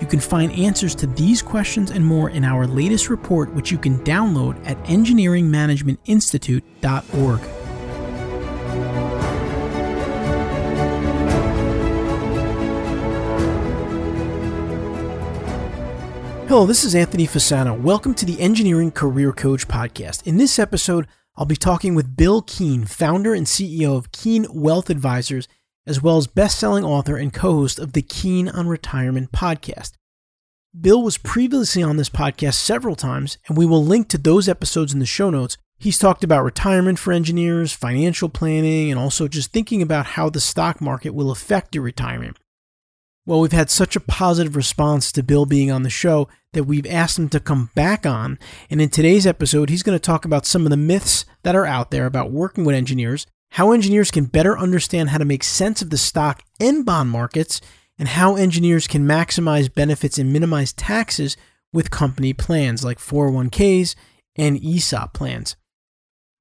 You can find answers to these questions and more in our latest report, which you can download at engineeringmanagementinstitute.org. Hello, this is Anthony Fasano. Welcome to the Engineering Career Coach Podcast. In this episode, I'll be talking with Bill Keen, founder and CEO of Keen Wealth Advisors as well as best-selling author and co-host of the Keen on Retirement podcast. Bill was previously on this podcast several times, and we will link to those episodes in the show notes. He's talked about retirement for engineers, financial planning, and also just thinking about how the stock market will affect your retirement. Well, we've had such a positive response to Bill being on the show that we've asked him to come back on. And in today's episode, he's going to talk about some of the myths that are out there about working with engineers how engineers can better understand how to make sense of the stock and bond markets, and how engineers can maximize benefits and minimize taxes with company plans like 401ks and ESOP plans.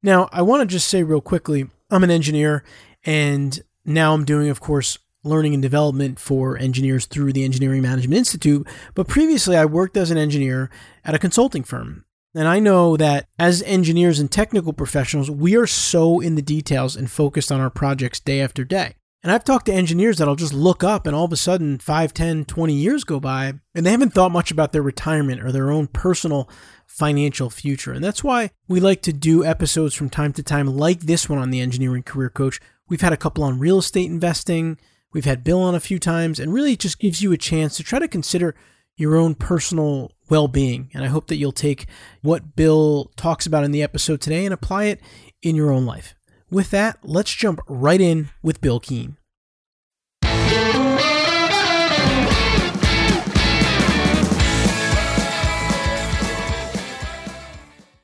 Now, I want to just say real quickly I'm an engineer, and now I'm doing, of course, learning and development for engineers through the Engineering Management Institute. But previously, I worked as an engineer at a consulting firm. And I know that as engineers and technical professionals, we are so in the details and focused on our projects day after day. And I've talked to engineers that'll just look up and all of a sudden 5, 10, 20 years go by and they haven't thought much about their retirement or their own personal financial future. And that's why we like to do episodes from time to time like this one on the Engineering Career Coach. We've had a couple on real estate investing. We've had Bill on a few times and really it just gives you a chance to try to consider your own personal well being. And I hope that you'll take what Bill talks about in the episode today and apply it in your own life. With that, let's jump right in with Bill Keen.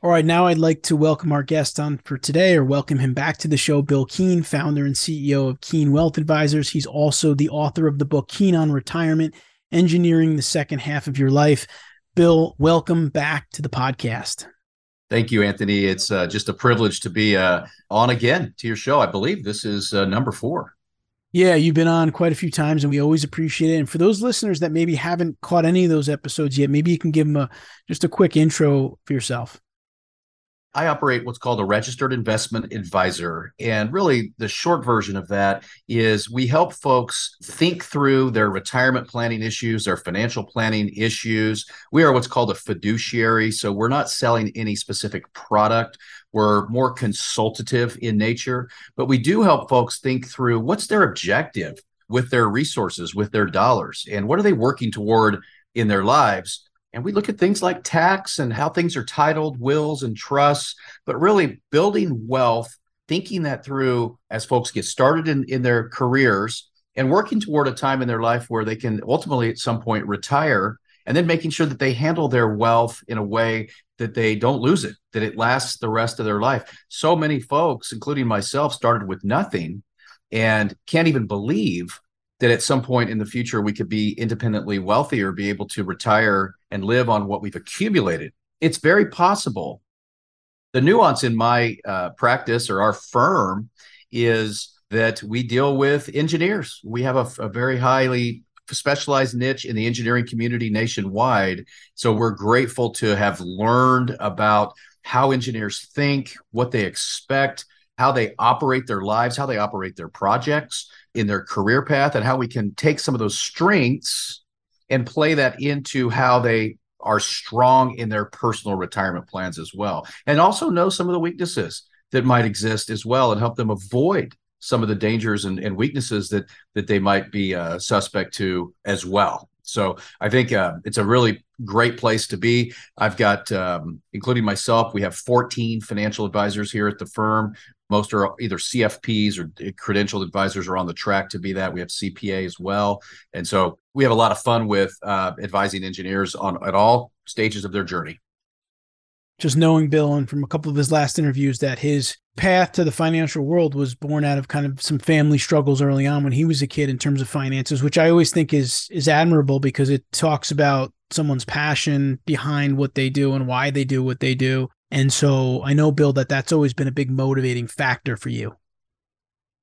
All right, now I'd like to welcome our guest on for today, or welcome him back to the show, Bill Keen, founder and CEO of Keen Wealth Advisors. He's also the author of the book Keen on Retirement Engineering the Second Half of Your Life. Bill, welcome back to the podcast. Thank you, Anthony. It's uh, just a privilege to be uh, on again to your show. I believe this is uh, number four. Yeah, you've been on quite a few times, and we always appreciate it. And for those listeners that maybe haven't caught any of those episodes yet, maybe you can give them a just a quick intro for yourself. I operate what's called a registered investment advisor. And really, the short version of that is we help folks think through their retirement planning issues, their financial planning issues. We are what's called a fiduciary. So we're not selling any specific product. We're more consultative in nature, but we do help folks think through what's their objective with their resources, with their dollars, and what are they working toward in their lives and we look at things like tax and how things are titled, wills and trusts, but really building wealth, thinking that through as folks get started in, in their careers and working toward a time in their life where they can ultimately at some point retire and then making sure that they handle their wealth in a way that they don't lose it, that it lasts the rest of their life. So many folks, including myself, started with nothing and can't even believe that at some point in the future we could be independently wealthy or be able to retire and live on what we've accumulated. It's very possible. The nuance in my uh, practice or our firm is that we deal with engineers. We have a, a very highly specialized niche in the engineering community nationwide. So we're grateful to have learned about how engineers think, what they expect, how they operate their lives, how they operate their projects in their career path, and how we can take some of those strengths and play that into how they are strong in their personal retirement plans as well. And also know some of the weaknesses that might exist as well and help them avoid some of the dangers and, and weaknesses that that they might be uh, suspect to as well. So I think uh, it's a really great place to be. I've got, um, including myself, we have 14 financial advisors here at the firm. Most are either CFPs or credentialed advisors are on the track to be that. We have CPA as well. And so we have a lot of fun with uh, advising engineers on at all stages of their journey. Just knowing Bill and from a couple of his last interviews that his path to the financial world was born out of kind of some family struggles early on when he was a kid in terms of finances, which I always think is is admirable because it talks about someone's passion behind what they do and why they do what they do. And so I know, Bill, that that's always been a big motivating factor for you.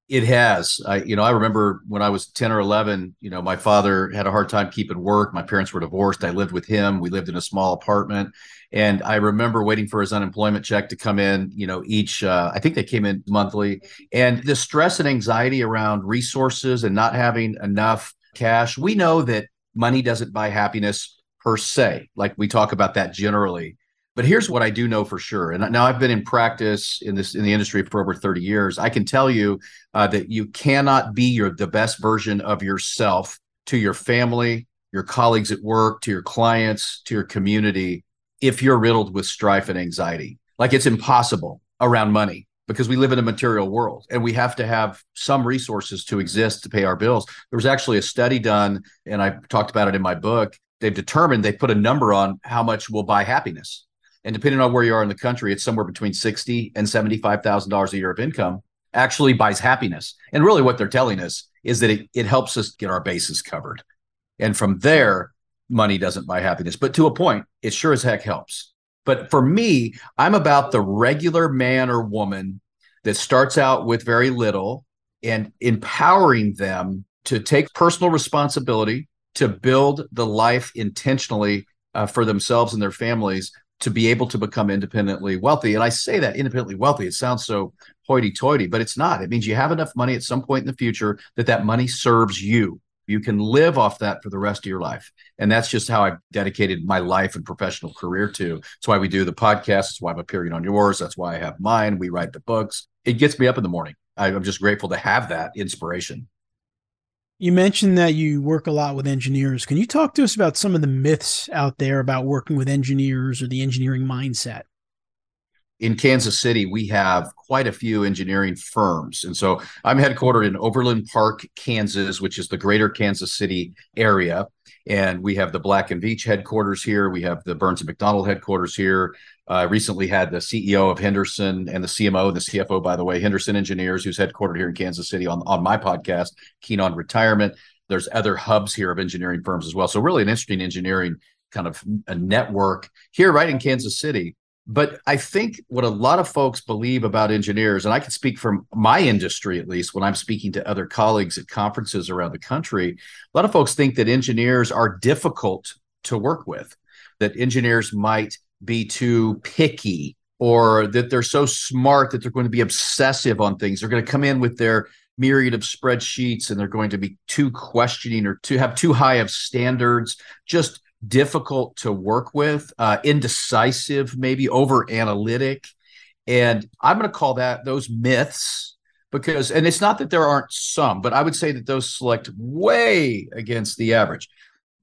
It has. I, you know, I remember when I was 10 or 11, you know, my father had a hard time keeping work. My parents were divorced. I lived with him. We lived in a small apartment. And I remember waiting for his unemployment check to come in, you know, each, uh, I think they came in monthly. And the stress and anxiety around resources and not having enough cash, we know that money doesn't buy happiness per se. Like we talk about that generally. But here's what I do know for sure. And now I've been in practice in this in the industry for over 30 years. I can tell you uh, that you cannot be your the best version of yourself to your family, your colleagues at work, to your clients, to your community if you're riddled with strife and anxiety. Like it's impossible around money because we live in a material world and we have to have some resources to exist to pay our bills. There was actually a study done, and I talked about it in my book. They've determined they put a number on how much will buy happiness. And depending on where you are in the country, it's somewhere between sixty and seventy-five thousand dollars a year of income actually buys happiness. And really, what they're telling us is that it, it helps us get our bases covered. And from there, money doesn't buy happiness. But to a point, it sure as heck helps. But for me, I'm about the regular man or woman that starts out with very little and empowering them to take personal responsibility to build the life intentionally uh, for themselves and their families to be able to become independently wealthy. And I say that independently wealthy, it sounds so hoity toity, but it's not. It means you have enough money at some point in the future that that money serves you. You can live off that for the rest of your life. And that's just how I've dedicated my life and professional career to. That's why we do the podcast. That's why I'm appearing on yours. That's why I have mine. We write the books. It gets me up in the morning. I'm just grateful to have that inspiration. You mentioned that you work a lot with engineers. Can you talk to us about some of the myths out there about working with engineers or the engineering mindset? In Kansas City, we have quite a few engineering firms. And so I'm headquartered in Overland Park, Kansas, which is the greater Kansas City area. And we have the Black and Veatch headquarters here. We have the Burns and McDonnell headquarters here. I uh, recently had the CEO of Henderson and the CMO, and the CFO, by the way, Henderson Engineers, who's headquartered here in Kansas City on, on my podcast, Keen on Retirement. There's other hubs here of engineering firms as well. So, really, an interesting engineering kind of a network here right in Kansas City. But I think what a lot of folks believe about engineers, and I can speak from my industry at least when I'm speaking to other colleagues at conferences around the country, a lot of folks think that engineers are difficult to work with, that engineers might be too picky or that they're so smart that they're going to be obsessive on things. They're going to come in with their myriad of spreadsheets and they're going to be too questioning or to have too high of standards, just difficult to work with, uh, indecisive, maybe over analytic. And I'm going to call that those myths because, and it's not that there aren't some, but I would say that those select way against the average.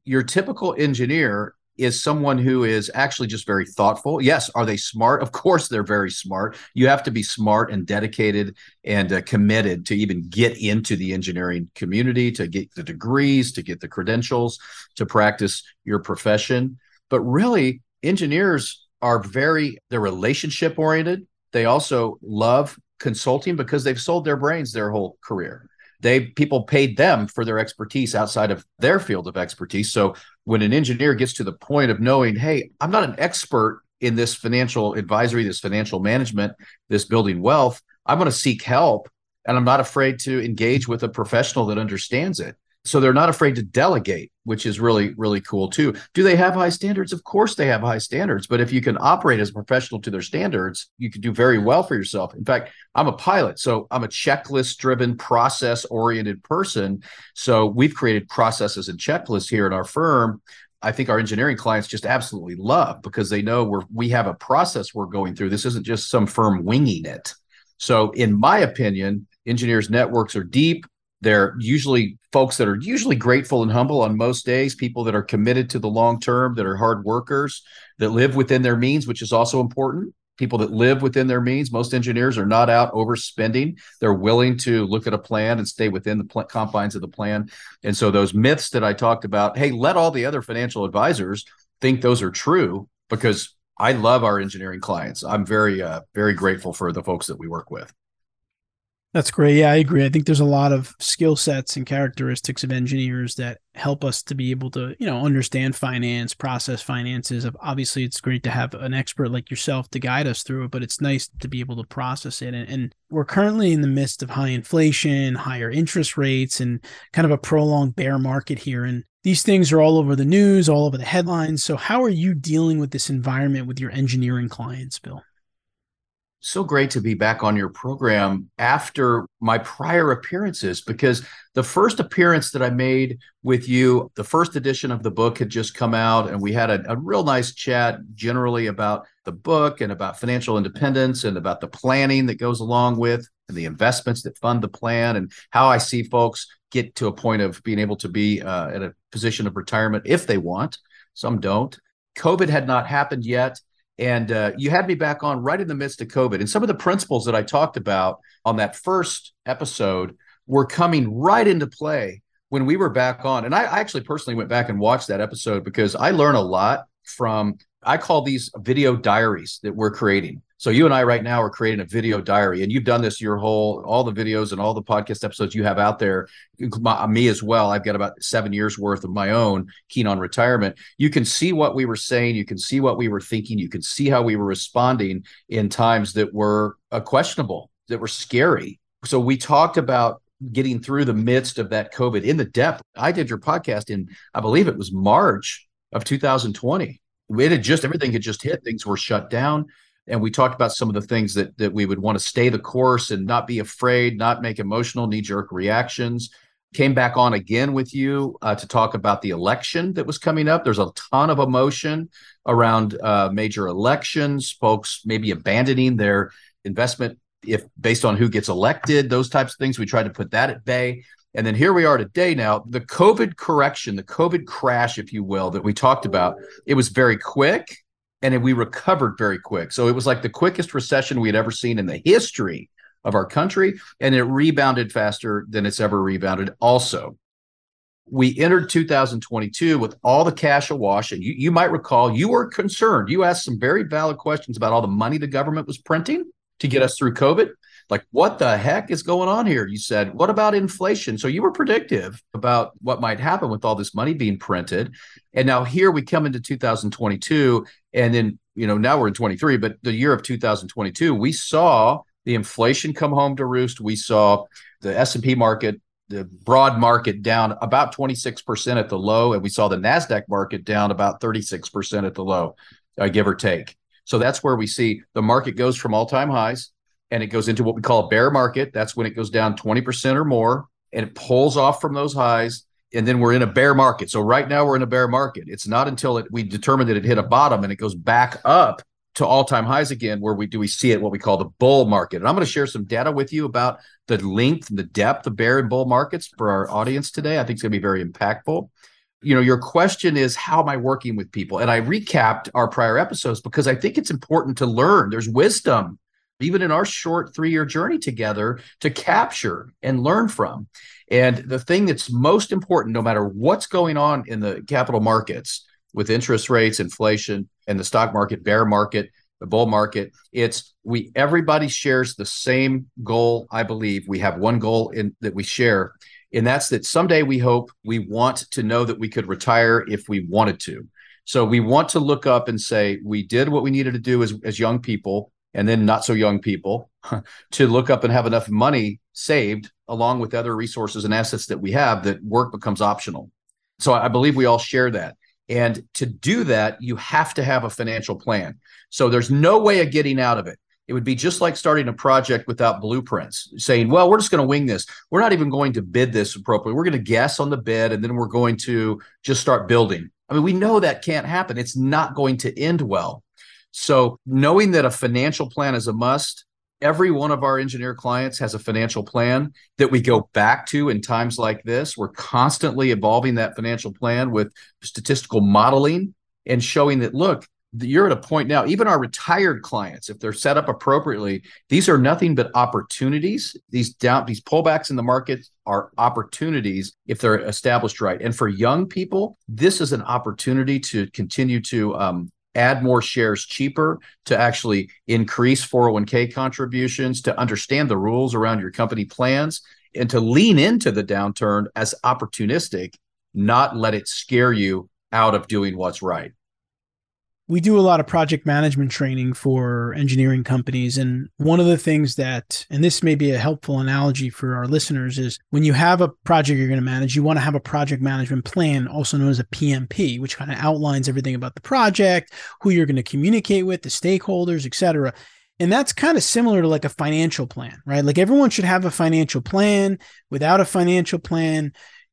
Your typical engineer is someone who is actually just very thoughtful. Yes, are they smart? Of course, they're very smart. You have to be smart and dedicated and uh, committed to even get into the engineering community, to get the degrees, to get the credentials, to practice your profession. But really, engineers are very they're relationship oriented. They also love consulting because they've sold their brains their whole career they people paid them for their expertise outside of their field of expertise so when an engineer gets to the point of knowing hey i'm not an expert in this financial advisory this financial management this building wealth i'm going to seek help and i'm not afraid to engage with a professional that understands it so they're not afraid to delegate which is really really cool too do they have high standards of course they have high standards but if you can operate as a professional to their standards you can do very well for yourself in fact i'm a pilot so i'm a checklist driven process oriented person so we've created processes and checklists here at our firm I think our engineering clients just absolutely love because they know we're we have a process we're going through. This isn't just some firm winging it. So, in my opinion, engineers' networks are deep. They're usually folks that are usually grateful and humble on most days, people that are committed to the long term, that are hard workers, that live within their means, which is also important. people that live within their means. Most engineers are not out overspending. They're willing to look at a plan and stay within the pl- confines of the plan. And so those myths that I talked about, hey, let all the other financial advisors think those are true because I love our engineering clients. I'm very, uh, very grateful for the folks that we work with. That's great. Yeah, I agree. I think there's a lot of skill sets and characteristics of engineers that help us to be able to, you know, understand finance, process finances. Obviously, it's great to have an expert like yourself to guide us through it, but it's nice to be able to process it. And, and we're currently in the midst of high inflation, higher interest rates, and kind of a prolonged bear market here. And these things are all over the news, all over the headlines. So, how are you dealing with this environment with your engineering clients, Bill? So great to be back on your program after my prior appearances because the first appearance that I made with you, the first edition of the book had just come out, and we had a, a real nice chat generally about the book and about financial independence and about the planning that goes along with and the investments that fund the plan and how I see folks get to a point of being able to be uh, at a position of retirement if they want. Some don't. COVID had not happened yet. And uh, you had me back on right in the midst of COVID. And some of the principles that I talked about on that first episode were coming right into play when we were back on. And I, I actually personally went back and watched that episode because I learn a lot from, I call these video diaries that we're creating. So you and I right now are creating a video diary, and you've done this your whole all the videos and all the podcast episodes you have out there. Me as well. I've got about seven years worth of my own keen on retirement. You can see what we were saying. You can see what we were thinking. You can see how we were responding in times that were uh, questionable, that were scary. So we talked about getting through the midst of that COVID in the depth. I did your podcast in, I believe it was March of 2020. It had just everything had just hit. Things were shut down and we talked about some of the things that that we would want to stay the course and not be afraid, not make emotional knee jerk reactions. Came back on again with you uh, to talk about the election that was coming up. There's a ton of emotion around uh, major elections, folks maybe abandoning their investment if based on who gets elected, those types of things. We tried to put that at bay. And then here we are today now, the COVID correction, the COVID crash, if you will, that we talked about, it was very quick and we recovered very quick. So it was like the quickest recession we had ever seen in the history of our country, and it rebounded faster than it's ever rebounded. Also, we entered 2022 with all the cash awash, and you, you might recall you were concerned. You asked some very valid questions about all the money the government was printing to get us through COVID like what the heck is going on here? You said what about inflation? So you were predictive about what might happen with all this money being printed. And now here we come into 2022 and then you know now we're in 23 but the year of 2022 we saw the inflation come home to roost. We saw the s&p market the broad market down about 26% at the low and we saw the nasdaq market down about 36% at the low uh, give or take. So that's where we see the market goes from all-time highs and it goes into what we call a bear market. That's when it goes down 20% or more and it pulls off from those highs. And then we're in a bear market. So right now we're in a bear market. It's not until it, we determine that it hit a bottom and it goes back up to all-time highs again where we do we see it what we call the bull market. And I'm going to share some data with you about the length and the depth of bear and bull markets for our audience today. I think it's going to be very impactful. You know, your question is how am I working with people? And I recapped our prior episodes because I think it's important to learn. There's wisdom even in our short three year journey together to capture and learn from. And the thing that's most important, no matter what's going on in the capital markets with interest rates, inflation, and the stock market, bear market, the bull market, it's we everybody shares the same goal. I believe we have one goal in that we share, and that's that someday we hope we want to know that we could retire if we wanted to. So we want to look up and say we did what we needed to do as, as young people and then not so young people to look up and have enough money saved along with other resources and assets that we have that work becomes optional. So I believe we all share that. And to do that, you have to have a financial plan. So there's no way of getting out of it. It would be just like starting a project without blueprints, saying, well, we're just going to wing this. We're not even going to bid this appropriately. We're going to guess on the bid and then we're going to just start building. I mean, we know that can't happen. It's not going to end well. So, knowing that a financial plan is a must, every one of our engineer clients has a financial plan that we go back to in times like this. We're constantly evolving that financial plan with statistical modeling and showing that, look, you're at a point now even our retired clients if they're set up appropriately these are nothing but opportunities these down these pullbacks in the market are opportunities if they're established right and for young people this is an opportunity to continue to um, add more shares cheaper to actually increase 401k contributions to understand the rules around your company plans and to lean into the downturn as opportunistic not let it scare you out of doing what's right we do a lot of project management training for engineering companies. And one of the things that, and this may be a helpful analogy for our listeners, is when you have a project you're going to manage, you want to have a project management plan, also known as a PMP, which kind of outlines everything about the project, who you're going to communicate with, the stakeholders, et cetera. And that's kind of similar to like a financial plan, right? Like everyone should have a financial plan. Without a financial plan,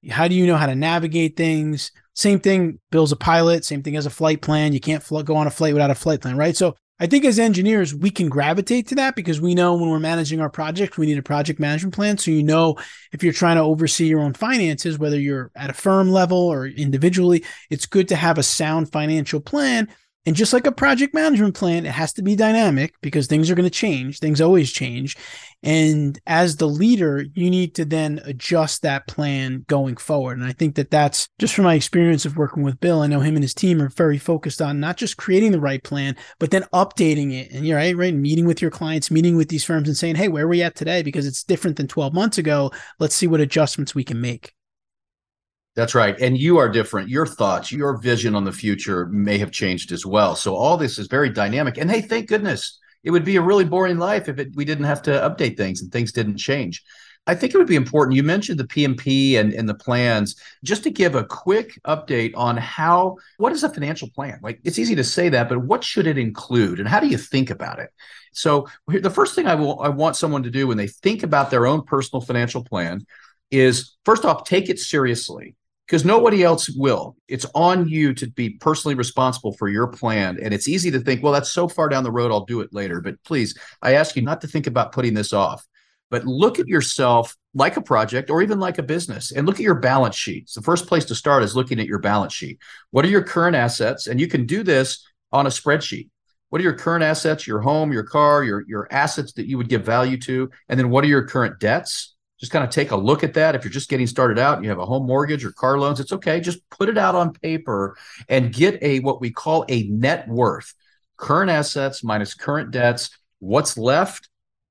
how do you know how to navigate things? Same thing, Bill's a pilot, same thing as a flight plan. You can't fl- go on a flight without a flight plan, right? So I think as engineers, we can gravitate to that because we know when we're managing our project, we need a project management plan. So you know if you're trying to oversee your own finances, whether you're at a firm level or individually, it's good to have a sound financial plan and just like a project management plan, it has to be dynamic because things are going to change. Things always change. And as the leader, you need to then adjust that plan going forward. And I think that that's just from my experience of working with Bill. I know him and his team are very focused on not just creating the right plan, but then updating it. And you're right, right, meeting with your clients, meeting with these firms and saying, hey, where are we at today? Because it's different than 12 months ago. Let's see what adjustments we can make. That's right. And you are different. Your thoughts, your vision on the future may have changed as well. So all this is very dynamic. And hey, thank goodness. It would be a really boring life if it, we didn't have to update things and things didn't change. I think it would be important. You mentioned the PMP and, and the plans. Just to give a quick update on how, what is a financial plan? Like it's easy to say that, but what should it include and how do you think about it? So the first thing I will I want someone to do when they think about their own personal financial plan is first off, take it seriously because nobody else will. It's on you to be personally responsible for your plan. And it's easy to think, well, that's so far down the road, I'll do it later. But please, I ask you not to think about putting this off, but look at yourself like a project or even like a business and look at your balance sheets. The first place to start is looking at your balance sheet. What are your current assets? And you can do this on a spreadsheet. What are your current assets, your home, your car, your, your assets that you would give value to? And then what are your current debts? Just kind of take a look at that. If you're just getting started out you have a home mortgage or car loans, it's okay. Just put it out on paper and get a what we call a net worth current assets minus current debts. What's left?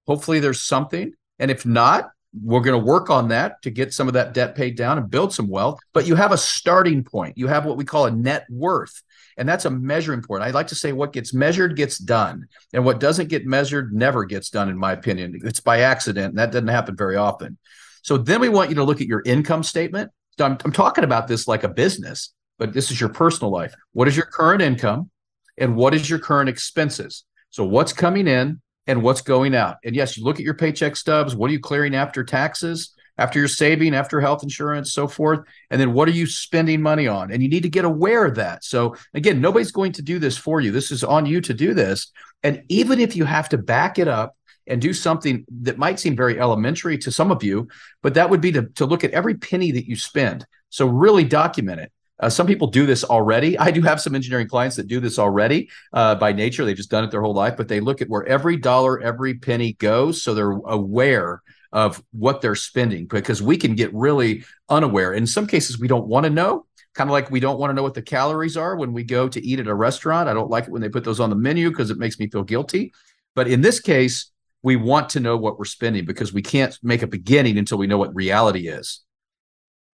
Hopefully, there's something. And if not, we're going to work on that to get some of that debt paid down and build some wealth. But you have a starting point. You have what we call a net worth. And that's a measuring point. I like to say what gets measured gets done. And what doesn't get measured never gets done, in my opinion. It's by accident. And that doesn't happen very often. So then we want you to look at your income statement. So I'm, I'm talking about this like a business, but this is your personal life. What is your current income? And what is your current expenses? So what's coming in and what's going out? And yes, you look at your paycheck stubs. What are you clearing after taxes? After you're saving, after health insurance, so forth. And then what are you spending money on? And you need to get aware of that. So again, nobody's going to do this for you. This is on you to do this. And even if you have to back it up and do something that might seem very elementary to some of you, but that would be to, to look at every penny that you spend. So really document it. Uh, some people do this already. I do have some engineering clients that do this already uh, by nature. They've just done it their whole life, but they look at where every dollar, every penny goes. So they're aware of what they're spending because we can get really unaware. In some cases, we don't want to know. Kind of like we don't want to know what the calories are when we go to eat at a restaurant. I don't like it when they put those on the menu because it makes me feel guilty. But in this case, we want to know what we're spending because we can't make a beginning until we know what reality is.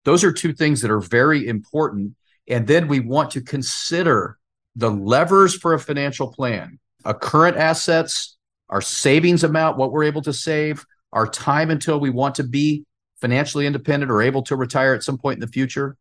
Those are two things that are very important. And then we want to consider the levers for a financial plan, a current assets, our savings amount, what we're able to save, our time until we want to be financially independent or able to retire at some point in the future,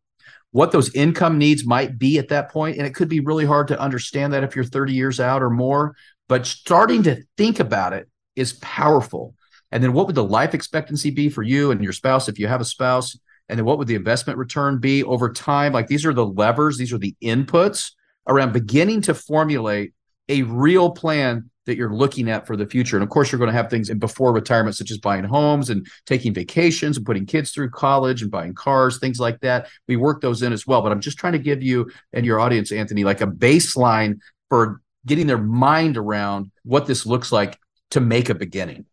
what those income needs might be at that point. And it could be really hard to understand that if you're 30 years out or more, but starting to think about it is powerful. And then what would the life expectancy be for you and your spouse if you have a spouse? And then what would the investment return be over time? Like these are the levers, these are the inputs around beginning to formulate a real plan that you're looking at for the future. And of course, you're going to have things in before retirement, such as buying homes and taking vacations and putting kids through college and buying cars, things like that. We work those in as well. But I'm just trying to give you and your audience, Anthony, like a baseline for getting their mind around what this looks like to make a beginning.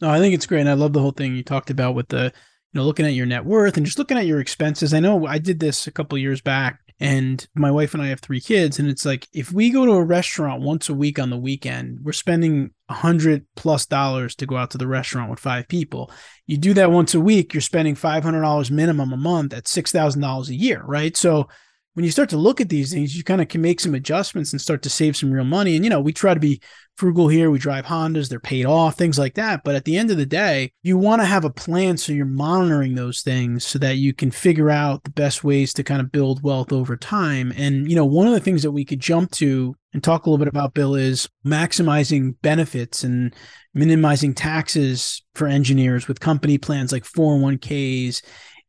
No, I think it's great. And I love the whole thing you talked about with the, you know, looking at your net worth and just looking at your expenses. I know I did this a couple years back and my wife and I have three kids. And it's like, if we go to a restaurant once a week on the weekend, we're spending a hundred plus dollars to go out to the restaurant with five people. You do that once a week, you're spending $500 minimum a month at $6,000 a year, right? So when you start to look at these things, you kind of can make some adjustments and start to save some real money. And, you know, we try to be frugal here. We drive Hondas, they're paid off, things like that. But at the end of the day, you want to have a plan so you're monitoring those things so that you can figure out the best ways to kind of build wealth over time. And, you know, one of the things that we could jump to and talk a little bit about, Bill, is maximizing benefits and minimizing taxes for engineers with company plans like 401ks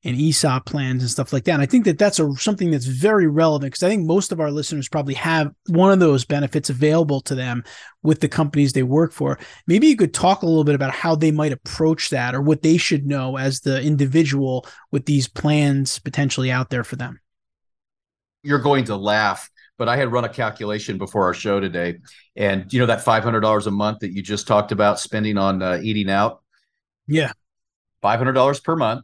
and ESOP plans and stuff like that. And I think that that's a, something that's very relevant because I think most of our listeners probably have one of those benefits available to them with the companies they work for. Maybe you could talk a little bit about how they might approach that or what they should know as the individual with these plans potentially out there for them. You're going to laugh, but I had run a calculation before our show today. And you know that $500 a month that you just talked about spending on uh, eating out? Yeah. $500 per month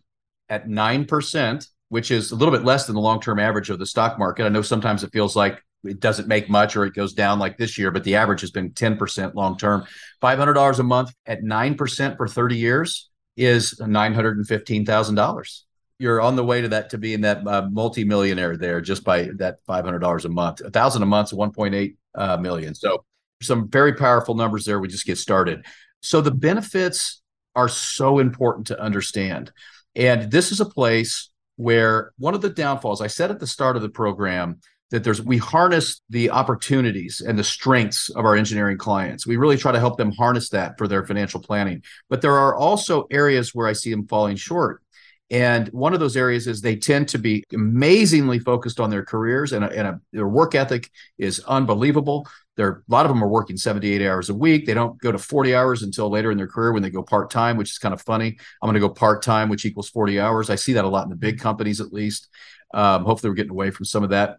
at 9%, which is a little bit less than the long term average of the stock market. I know sometimes it feels like it doesn't make much or it goes down like this year, but the average has been 10% long term. $500 a month at 9% for 30 years is $915,000. You're on the way to that to being that uh, multimillionaire there just by that $500 a month. A thousand a month is 1.8 uh, million. So some very powerful numbers there. We just get started. So the benefits are so important to understand. And this is a place where one of the downfalls, I said at the start of the program, that there's we harness the opportunities and the strengths of our engineering clients. We really try to help them harness that for their financial planning. But there are also areas where I see them falling short. And one of those areas is they tend to be amazingly focused on their careers and, a, and a, their work ethic is unbelievable. There, a lot of them are working 78 hours a week. They don't go to 40 hours until later in their career when they go part time, which is kind of funny. I'm going to go part time, which equals 40 hours. I see that a lot in the big companies, at least. Um, hopefully, we're getting away from some of that.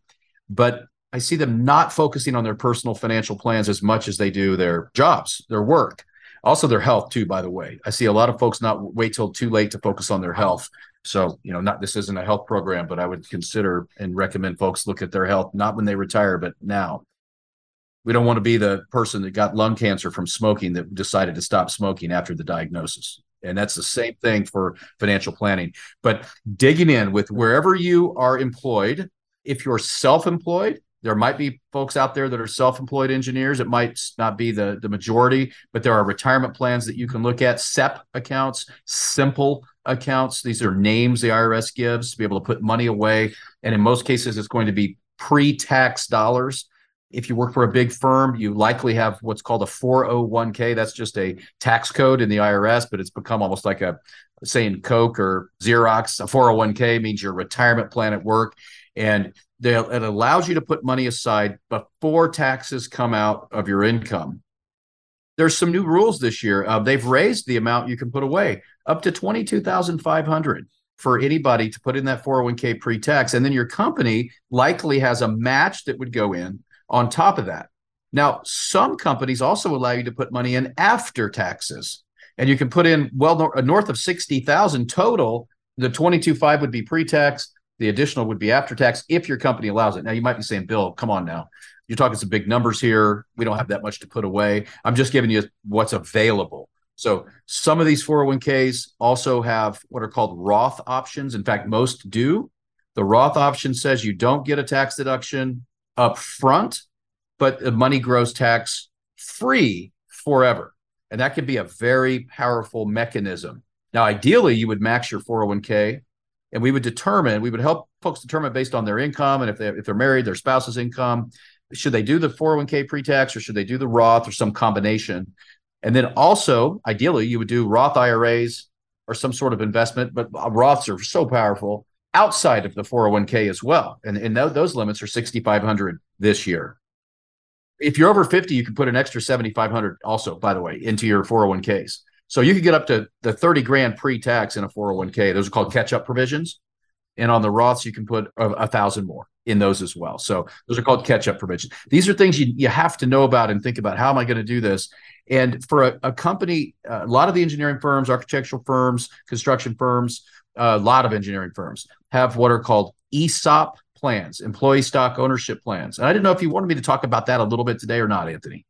But I see them not focusing on their personal financial plans as much as they do their jobs, their work also their health too by the way. I see a lot of folks not wait till too late to focus on their health. So you know not this isn't a health program but i would consider and recommend folks look at their health not when they retire but now. We don't want to be the person that got lung cancer from smoking that decided to stop smoking after the diagnosis. And that's the same thing for financial planning. But digging in with wherever you are employed if you're self-employed there might be folks out there that are self-employed engineers. It might not be the, the majority, but there are retirement plans that you can look at, SEP accounts, simple accounts. These are names the IRS gives to be able to put money away. And in most cases, it's going to be pre-tax dollars. If you work for a big firm, you likely have what's called a 401k. That's just a tax code in the IRS, but it's become almost like a saying Coke or Xerox. A 401k means your retirement plan at work. And it allows you to put money aside before taxes come out of your income. There's some new rules this year. Uh, they've raised the amount you can put away up to 22,500 for anybody to put in that 401k pre-tax and then your company likely has a match that would go in on top of that. Now, some companies also allow you to put money in after taxes. And you can put in well north of 60,000 total. The 22.5 would be pre-tax, the additional would be after tax if your company allows it. Now, you might be saying, Bill, come on now. You're talking some big numbers here. We don't have that much to put away. I'm just giving you what's available. So some of these 401ks also have what are called Roth options. In fact, most do. The Roth option says you don't get a tax deduction up front, but the money grows tax free forever. And that can be a very powerful mechanism. Now, ideally, you would max your 401k and we would determine we would help folks determine based on their income and if they if they're married their spouse's income. Should they do the 401k pre-tax or should they do the roth or some combination? And then also ideally you would do roth iras or some sort of investment but roths are so powerful outside of the 401k as well. And, and those limits are 6500 this year. If you're over 50 you can put an extra 7500 also by the way into your 401ks so you could get up to the 30 grand pre-tax in a 401k. Those are called catch-up provisions. And on the Roths, you can put a, a thousand more in those as well. So those are called catch up provisions. These are things you, you have to know about and think about how am I going to do this? And for a, a company, uh, a lot of the engineering firms, architectural firms, construction firms, a lot of engineering firms have what are called ESOP plans, employee stock ownership plans. And I didn't know if you wanted me to talk about that a little bit today or not, Anthony.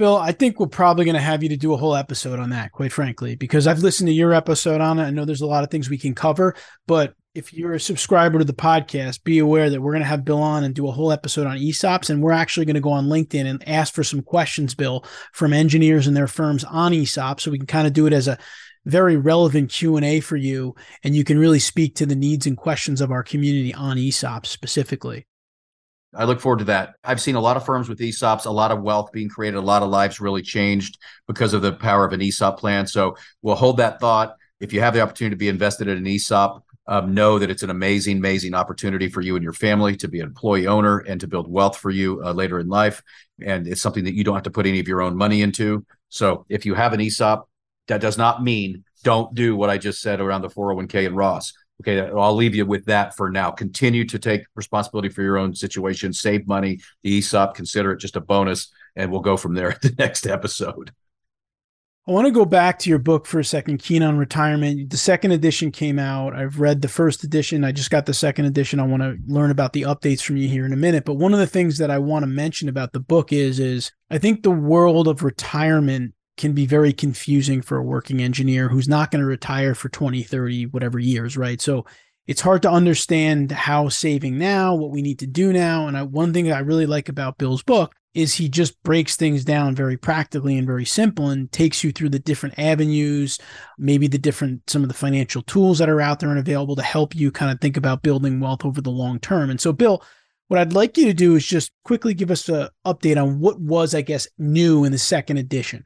Bill, I think we're probably going to have you to do a whole episode on that, quite frankly, because I've listened to your episode on it. I know there's a lot of things we can cover, but if you're a subscriber to the podcast, be aware that we're going to have Bill on and do a whole episode on ESOPs. And we're actually going to go on LinkedIn and ask for some questions, Bill, from engineers and their firms on ESOPs. So we can kind of do it as a very relevant Q&A for you. And you can really speak to the needs and questions of our community on ESOPs specifically. I look forward to that. I've seen a lot of firms with ESOPs, a lot of wealth being created, a lot of lives really changed because of the power of an ESOP plan. So we'll hold that thought. If you have the opportunity to be invested in an ESOP, um, know that it's an amazing, amazing opportunity for you and your family to be an employee owner and to build wealth for you uh, later in life. And it's something that you don't have to put any of your own money into. So if you have an ESOP, that does not mean don't do what I just said around the 401k and Roths. Okay, I'll leave you with that for now. Continue to take responsibility for your own situation, save money, the ESOP, consider it just a bonus, and we'll go from there at the next episode. I want to go back to your book for a second, Keen on Retirement. The second edition came out. I've read the first edition. I just got the second edition. I want to learn about the updates from you here in a minute. But one of the things that I want to mention about the book is, is I think the world of retirement can be very confusing for a working engineer who's not going to retire for 20, 30, whatever years, right? So it's hard to understand how saving now, what we need to do now. And I, one thing that I really like about Bill's book is he just breaks things down very practically and very simple and takes you through the different avenues, maybe the different some of the financial tools that are out there and available to help you kind of think about building wealth over the long term. And so Bill, what I'd like you to do is just quickly give us an update on what was, I guess, new in the second edition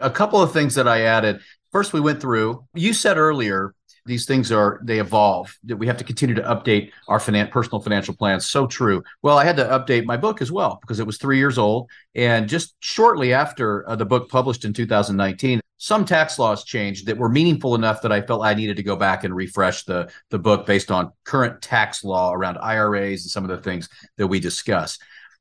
a couple of things that I added. First, we went through, you said earlier, these things are they evolve that we have to continue to update our finan- personal financial plans. So true. Well i had to update my book as well because it was three years old and just shortly after uh, the book published in 2019 some tax laws changed that were meaningful enough that i felt i needed to go back and refresh the the book based on current tax law around iras and some of the things that we discuss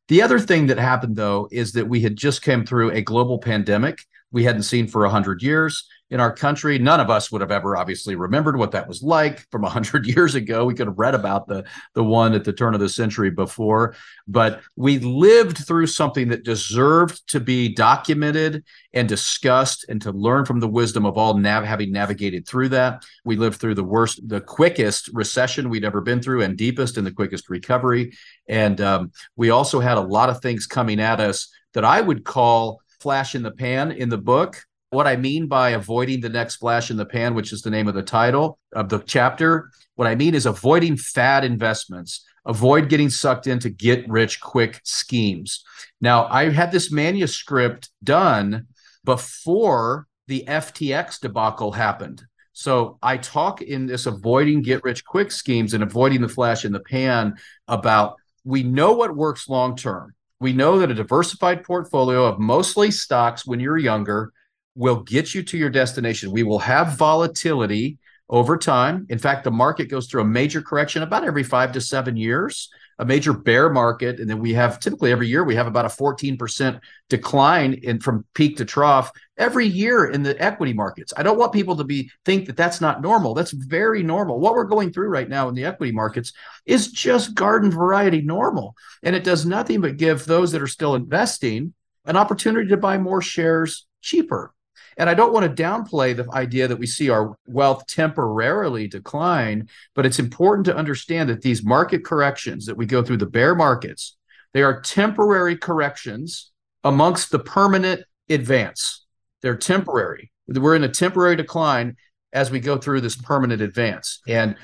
the other thing that happened though is that we had just came through a global pandemic we hadn't seen for 100 years in our country. None of us would have ever obviously remembered what that was like from 100 years ago. We could have read about the, the one at the turn of the century before, but we lived through something that deserved to be documented and discussed and to learn from the wisdom of all nav- having navigated through that. We lived through the worst, the quickest recession we'd ever been through and deepest and the quickest recovery. And um, we also had a lot of things coming at us that I would call flash in the pan in the book. What I mean by avoiding the next flash in the pan, which is the name of the title of the chapter, what I mean is avoiding fad investments, avoid getting sucked into get rich quick schemes. Now, I had this manuscript done before the FTX debacle happened. So I talk in this avoiding get rich quick schemes and avoiding the flash in the pan about we know what works long term we know that a diversified portfolio of mostly stocks when you're younger will get you to your destination. We will have volatility over time. In fact, the market goes through a major correction about every five to seven years, a major bear market. And then we have typically every year we have about a 14% decline in from peak to trough every year in the equity markets. I don't want people to be think that that's not normal. That's very normal. What we're going through right now in the equity markets is just garden variety normal. And it does nothing but give those that are still investing an opportunity to buy more shares cheaper. And I don't want to downplay the idea that we see our wealth temporarily decline, but it's important to understand that these market corrections that we go through, the bear markets, they are temporary corrections amongst the permanent advance. They're temporary. We're in a temporary decline as we go through this permanent advance. And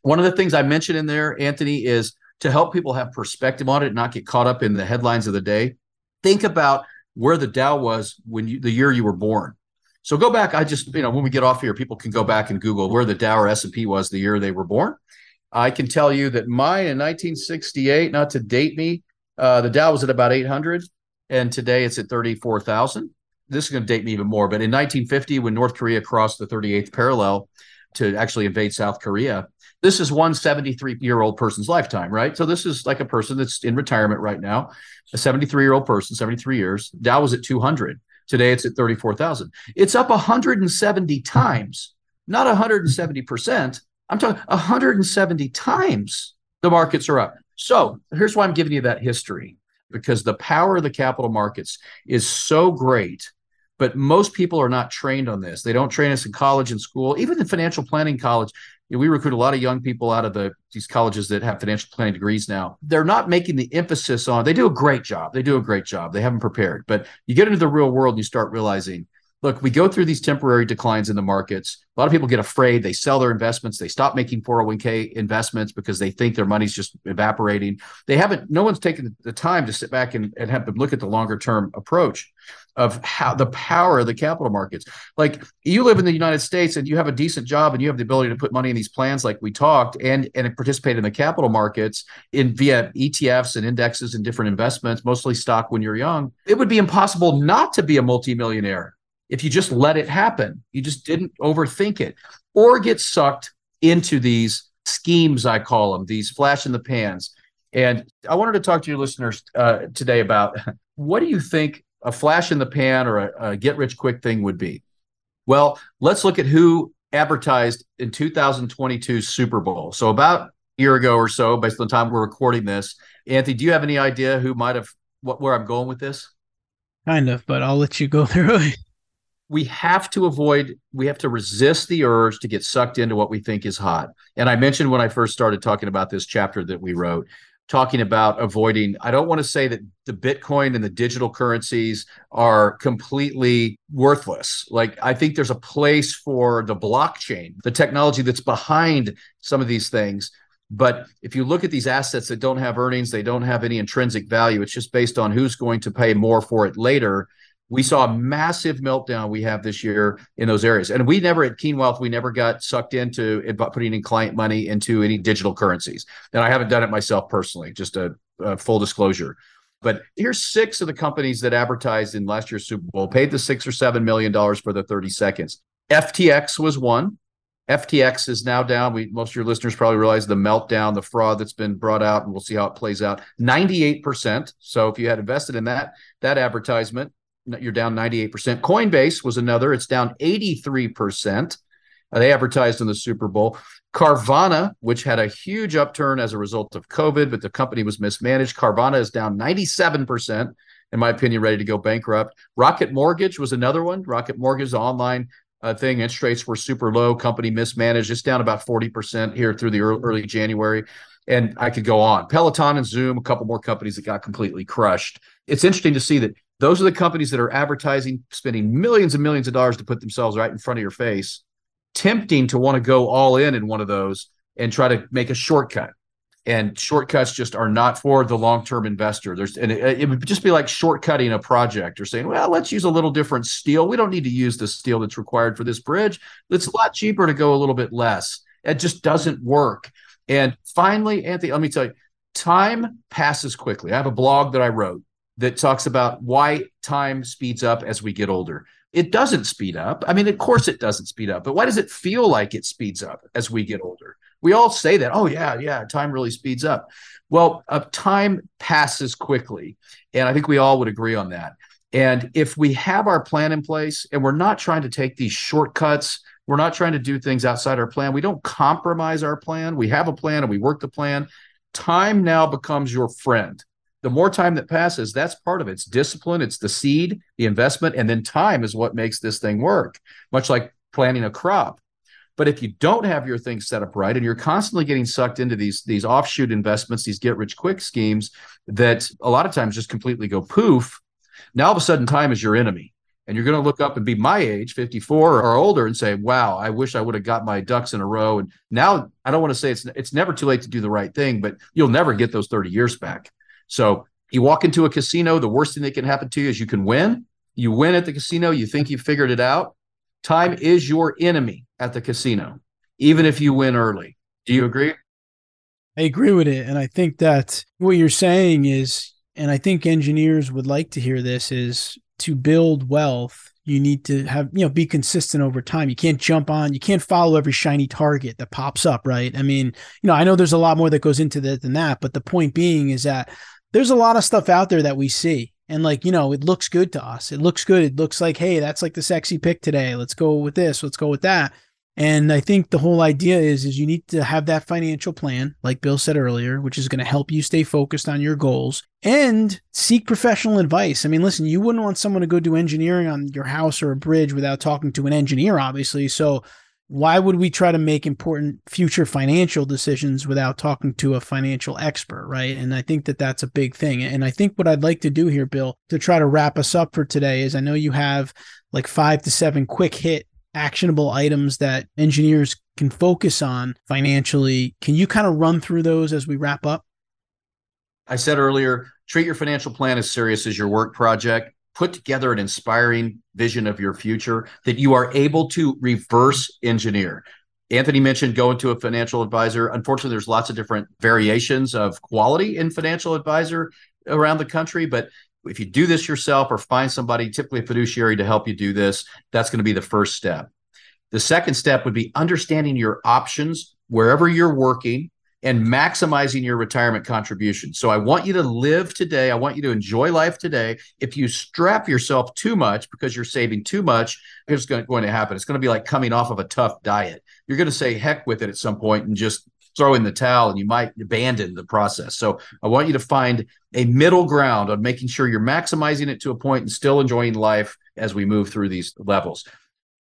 one of the things I mentioned in there, Anthony, is to help people have perspective on it not get caught up in the headlines of the day. Think about where the Dow was when you, the year you were born. So go back. I just, you know, when we get off here, people can go back and Google where the Dow or S&P was the year they were born. I can tell you that mine in 1968, not to date me, uh, the Dow was at about 800, and today it's at 34,000. This is going to date me even more. But in 1950, when North Korea crossed the 38th parallel, to actually invade South Korea. This is one 73 year old person's lifetime, right? So this is like a person that's in retirement right now, a 73 year old person, 73 years. Dow was at 200. Today it's at 34,000. It's up 170 times, not 170%. I'm talking 170 times the markets are up. So here's why I'm giving you that history because the power of the capital markets is so great but most people are not trained on this. They don't train us in college and school, even in financial planning college. You know, we recruit a lot of young people out of the these colleges that have financial planning degrees now. They're not making the emphasis on. They do a great job. They do a great job. They haven't prepared, but you get into the real world and you start realizing look, we go through these temporary declines in the markets. A lot of people get afraid. They sell their investments. They stop making 401k investments because they think their money's just evaporating. They haven't, no one's taken the time to sit back and, and have them look at the longer term approach of how the power of the capital markets. Like you live in the United States and you have a decent job and you have the ability to put money in these plans like we talked and and participate in the capital markets in via ETFs and indexes and different investments, mostly stock when you're young. It would be impossible not to be a multimillionaire if you just let it happen, you just didn't overthink it or get sucked into these schemes, I call them, these flash in the pans. And I wanted to talk to your listeners uh, today about what do you think a flash in the pan or a, a get rich quick thing would be? Well, let's look at who advertised in 2022 Super Bowl. So about a year ago or so, based on the time we're recording this. Anthony, do you have any idea who might have what where I'm going with this? Kind of, but I'll let you go through it we have to avoid we have to resist the urge to get sucked into what we think is hot. And i mentioned when i first started talking about this chapter that we wrote talking about avoiding i don't want to say that the bitcoin and the digital currencies are completely worthless. Like i think there's a place for the blockchain the technology that's behind some of these things. But if you look at these assets that don't have earnings they don't have any intrinsic value it's just based on who's going to pay more for it later we saw a massive meltdown we have this year in those areas. And we never at Keen Wealth, we never got sucked into putting in client money into any digital currencies. And I haven't done it myself personally, just a, a full disclosure. But here's six of the companies that advertised in last year's Super Bowl, paid the six or seven million dollars for the 30 seconds. FTX was one. FTX is now down. We most of your listeners probably realize the meltdown, the fraud that's been brought out, and we'll see how it plays out. 98%. So if you had invested in that that advertisement, you're down 98%. Coinbase was another, it's down 83%. Uh, they advertised in the Super Bowl. Carvana, which had a huge upturn as a result of COVID, but the company was mismanaged. Carvana is down 97%, in my opinion, ready to go bankrupt. Rocket Mortgage was another one. Rocket Mortgage online uh, thing. Interest rates were super low. Company mismanaged. It's down about 40% here through the early, early January. And I could go on. Peloton and Zoom, a couple more companies that got completely crushed. It's interesting to see that those are the companies that are advertising, spending millions and millions of dollars to put themselves right in front of your face, tempting to want to go all in in one of those and try to make a shortcut. And shortcuts just are not for the long-term investor. There's and it, it would just be like shortcutting a project or saying, well, let's use a little different steel. We don't need to use the steel that's required for this bridge. It's a lot cheaper to go a little bit less. It just doesn't work. And finally, Anthony, let me tell you, time passes quickly. I have a blog that I wrote that talks about why time speeds up as we get older. It doesn't speed up. I mean, of course it doesn't speed up, but why does it feel like it speeds up as we get older? We all say that, oh, yeah, yeah, time really speeds up. Well, uh, time passes quickly. And I think we all would agree on that. And if we have our plan in place and we're not trying to take these shortcuts, we're not trying to do things outside our plan, we don't compromise our plan. We have a plan and we work the plan. Time now becomes your friend the more time that passes, that's part of it. It's discipline, it's the seed, the investment, and then time is what makes this thing work, much like planting a crop. But if you don't have your thing set up right and you're constantly getting sucked into these these offshoot investments, these get rich quick schemes that a lot of times just completely go poof, now all of a sudden time is your enemy. And you're going to look up and be my age, 54 or older, and say, "Wow, I wish I would have got my ducks in a row." And now I don't want to say it's it's never too late to do the right thing, but you'll never get those 30 years back. So you walk into a casino, the worst thing that can happen to you is you can win. You win at the casino, you think you figured it out. Time is your enemy at the casino, even if you win early. Do you agree? I agree with it. And I think that what you're saying is, and I think engineers would like to hear this, is to build wealth, you need to have you know be consistent over time you can't jump on you can't follow every shiny target that pops up right i mean you know i know there's a lot more that goes into that than that but the point being is that there's a lot of stuff out there that we see. And like you know it looks good to us. It looks good. It looks like hey that's like the sexy pick today. Let's go with this. Let's go with that. And I think the whole idea is is you need to have that financial plan, like Bill said earlier, which is going to help you stay focused on your goals and seek professional advice. I mean, listen, you wouldn't want someone to go do engineering on your house or a bridge without talking to an engineer, obviously. So why would we try to make important future financial decisions without talking to a financial expert, right? And I think that that's a big thing. And I think what I'd like to do here, Bill, to try to wrap us up for today is I know you have like five to seven quick hit actionable items that engineers can focus on financially. Can you kind of run through those as we wrap up? I said earlier, treat your financial plan as serious as your work project. Put together an inspiring vision of your future that you are able to reverse engineer. Anthony mentioned going to a financial advisor. Unfortunately, there's lots of different variations of quality in financial advisor around the country, but if you do this yourself or find somebody, typically a fiduciary, to help you do this, that's going to be the first step. The second step would be understanding your options wherever you're working and maximizing your retirement contribution. So I want you to live today. I want you to enjoy life today. If you strap yourself too much because you're saving too much, it's going to happen. It's going to be like coming off of a tough diet. You're going to say heck with it at some point and just throw in the towel and you might abandon the process. So I want you to find a middle ground on making sure you're maximizing it to a point and still enjoying life as we move through these levels.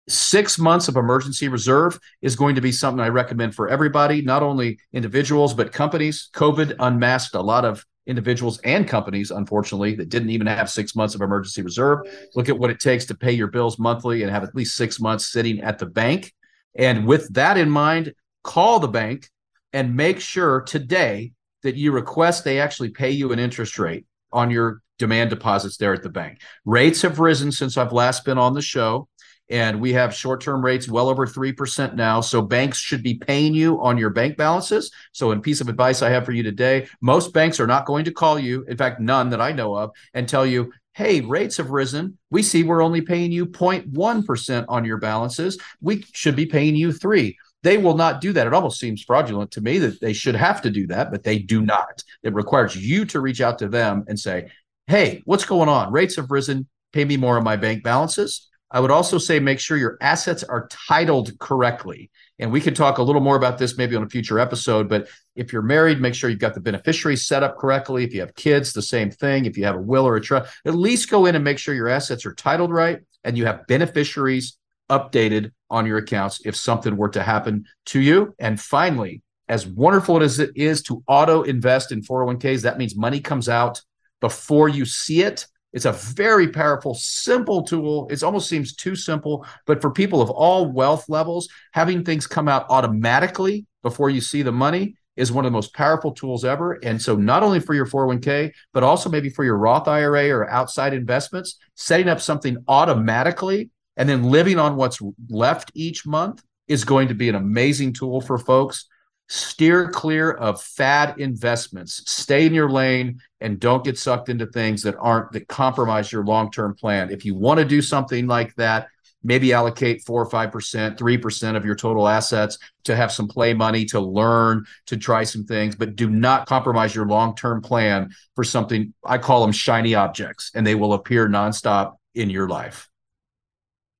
Six months of emergency reserve is going to be something I recommend for everybody, not only individuals, but companies. COVID unmasked a lot of individuals and companies, unfortunately, that didn't even have six months of emergency reserve. Look at what it takes to pay your bills monthly and have at least six months sitting at the bank. And with that in mind, call the bank and make sure today that you request they actually pay you an interest rate on your demand deposits there at the bank. Rates have risen since I've last been on the show, and we have short term rates well over 3% now. So banks should be paying you on your bank balances. So, in piece of advice I have for you today, most banks are not going to call you, in fact, none that I know of, and tell you, hey, rates have risen. We see we're only paying you 0.1% on your balances. We should be paying you three. They will not do that. It almost seems fraudulent to me that they should have to do that, but they do not. It requires you to reach out to them and say, hey, what's going on? Rates have risen. Pay me more on my bank balances. I would also say make sure your assets are titled correctly. And we can talk a little more about this maybe on a future episode. But if you're married, make sure you've got the beneficiaries set up correctly. If you have kids, the same thing. If you have a will or a trust, at least go in and make sure your assets are titled right and you have beneficiaries updated on your accounts if something were to happen to you. And finally, as wonderful as it is to auto invest in 401ks, that means money comes out before you see it. It's a very powerful, simple tool. It almost seems too simple, but for people of all wealth levels, having things come out automatically before you see the money is one of the most powerful tools ever. And so, not only for your 401k, but also maybe for your Roth IRA or outside investments, setting up something automatically and then living on what's left each month is going to be an amazing tool for folks. Steer clear of fad investments. Stay in your lane and don't get sucked into things that aren't that compromise your long-term plan. If you want to do something like that, maybe allocate four or five percent, three percent of your total assets to have some play money, to learn, to try some things, but do not compromise your long-term plan for something I call them shiny objects, and they will appear nonstop in your life.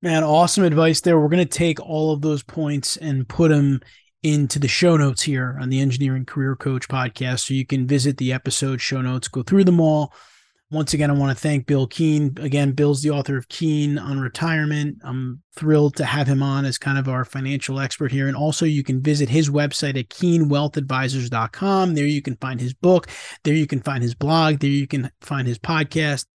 Man, awesome advice there. We're going to take all of those points and put them into the show notes here on the Engineering Career Coach podcast. So you can visit the episode show notes, go through them all. Once again, I want to thank Bill Keen. Again, Bill's the author of Keen on Retirement. I'm thrilled to have him on as kind of our financial expert here. And also, you can visit his website at keenwealthadvisors.com. There you can find his book. There you can find his blog. There you can find his podcast.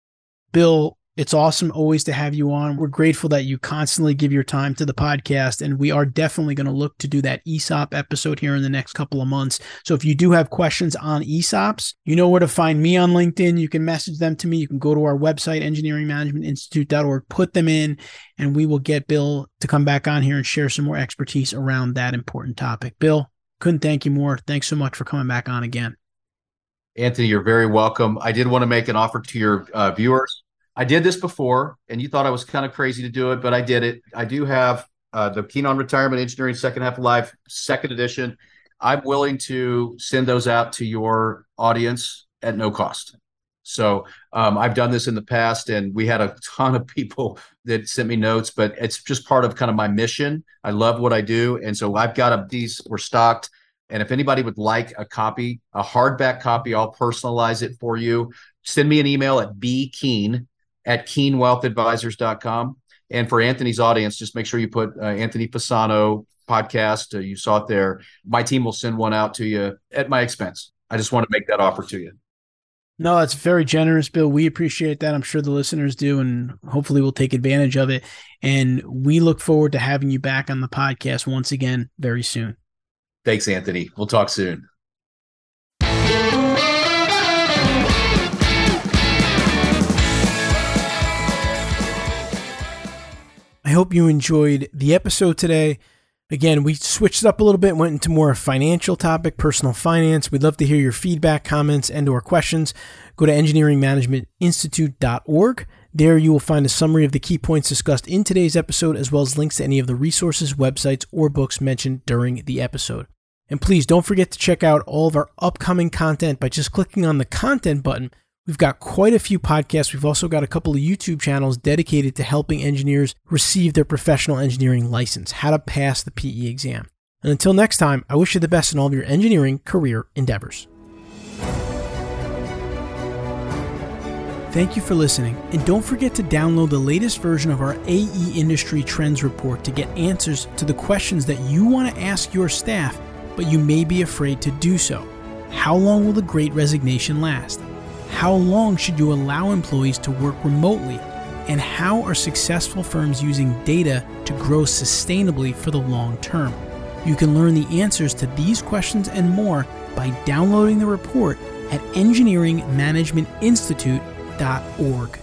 Bill, it's awesome always to have you on. We're grateful that you constantly give your time to the podcast, and we are definitely going to look to do that ESOP episode here in the next couple of months. So if you do have questions on ESOPs, you know where to find me on LinkedIn. You can message them to me. You can go to our website, engineeringmanagementinstitute.org, put them in, and we will get Bill to come back on here and share some more expertise around that important topic. Bill, couldn't thank you more. Thanks so much for coming back on again. Anthony, you're very welcome. I did want to make an offer to your uh, viewers I did this before, and you thought I was kind of crazy to do it, but I did it. I do have uh, the Keen on Retirement Engineering Second Half Life, second edition. I'm willing to send those out to your audience at no cost. So um, I've done this in the past, and we had a ton of people that sent me notes. But it's just part of kind of my mission. I love what I do, and so I've got a these were stocked. And if anybody would like a copy, a hardback copy, I'll personalize it for you. Send me an email at bkeen at keenwealthadvisors.com. And for Anthony's audience, just make sure you put uh, Anthony Fasano podcast. Uh, you saw it there. My team will send one out to you at my expense. I just want to make that offer to you. No, that's very generous, Bill. We appreciate that. I'm sure the listeners do, and hopefully we'll take advantage of it. And we look forward to having you back on the podcast once again very soon. Thanks, Anthony. We'll talk soon. I hope you enjoyed the episode today. Again, we switched up a little bit, went into more financial topic, personal finance. We'd love to hear your feedback, comments, and or questions. Go to engineeringmanagementinstitute.org. There you will find a summary of the key points discussed in today's episode, as well as links to any of the resources, websites, or books mentioned during the episode. And please don't forget to check out all of our upcoming content by just clicking on the content button We've got quite a few podcasts. We've also got a couple of YouTube channels dedicated to helping engineers receive their professional engineering license, how to pass the PE exam. And until next time, I wish you the best in all of your engineering career endeavors. Thank you for listening, and don't forget to download the latest version of our AE Industry Trends Report to get answers to the questions that you want to ask your staff, but you may be afraid to do so. How long will the great resignation last? How long should you allow employees to work remotely? And how are successful firms using data to grow sustainably for the long term? You can learn the answers to these questions and more by downloading the report at engineeringmanagementinstitute.org.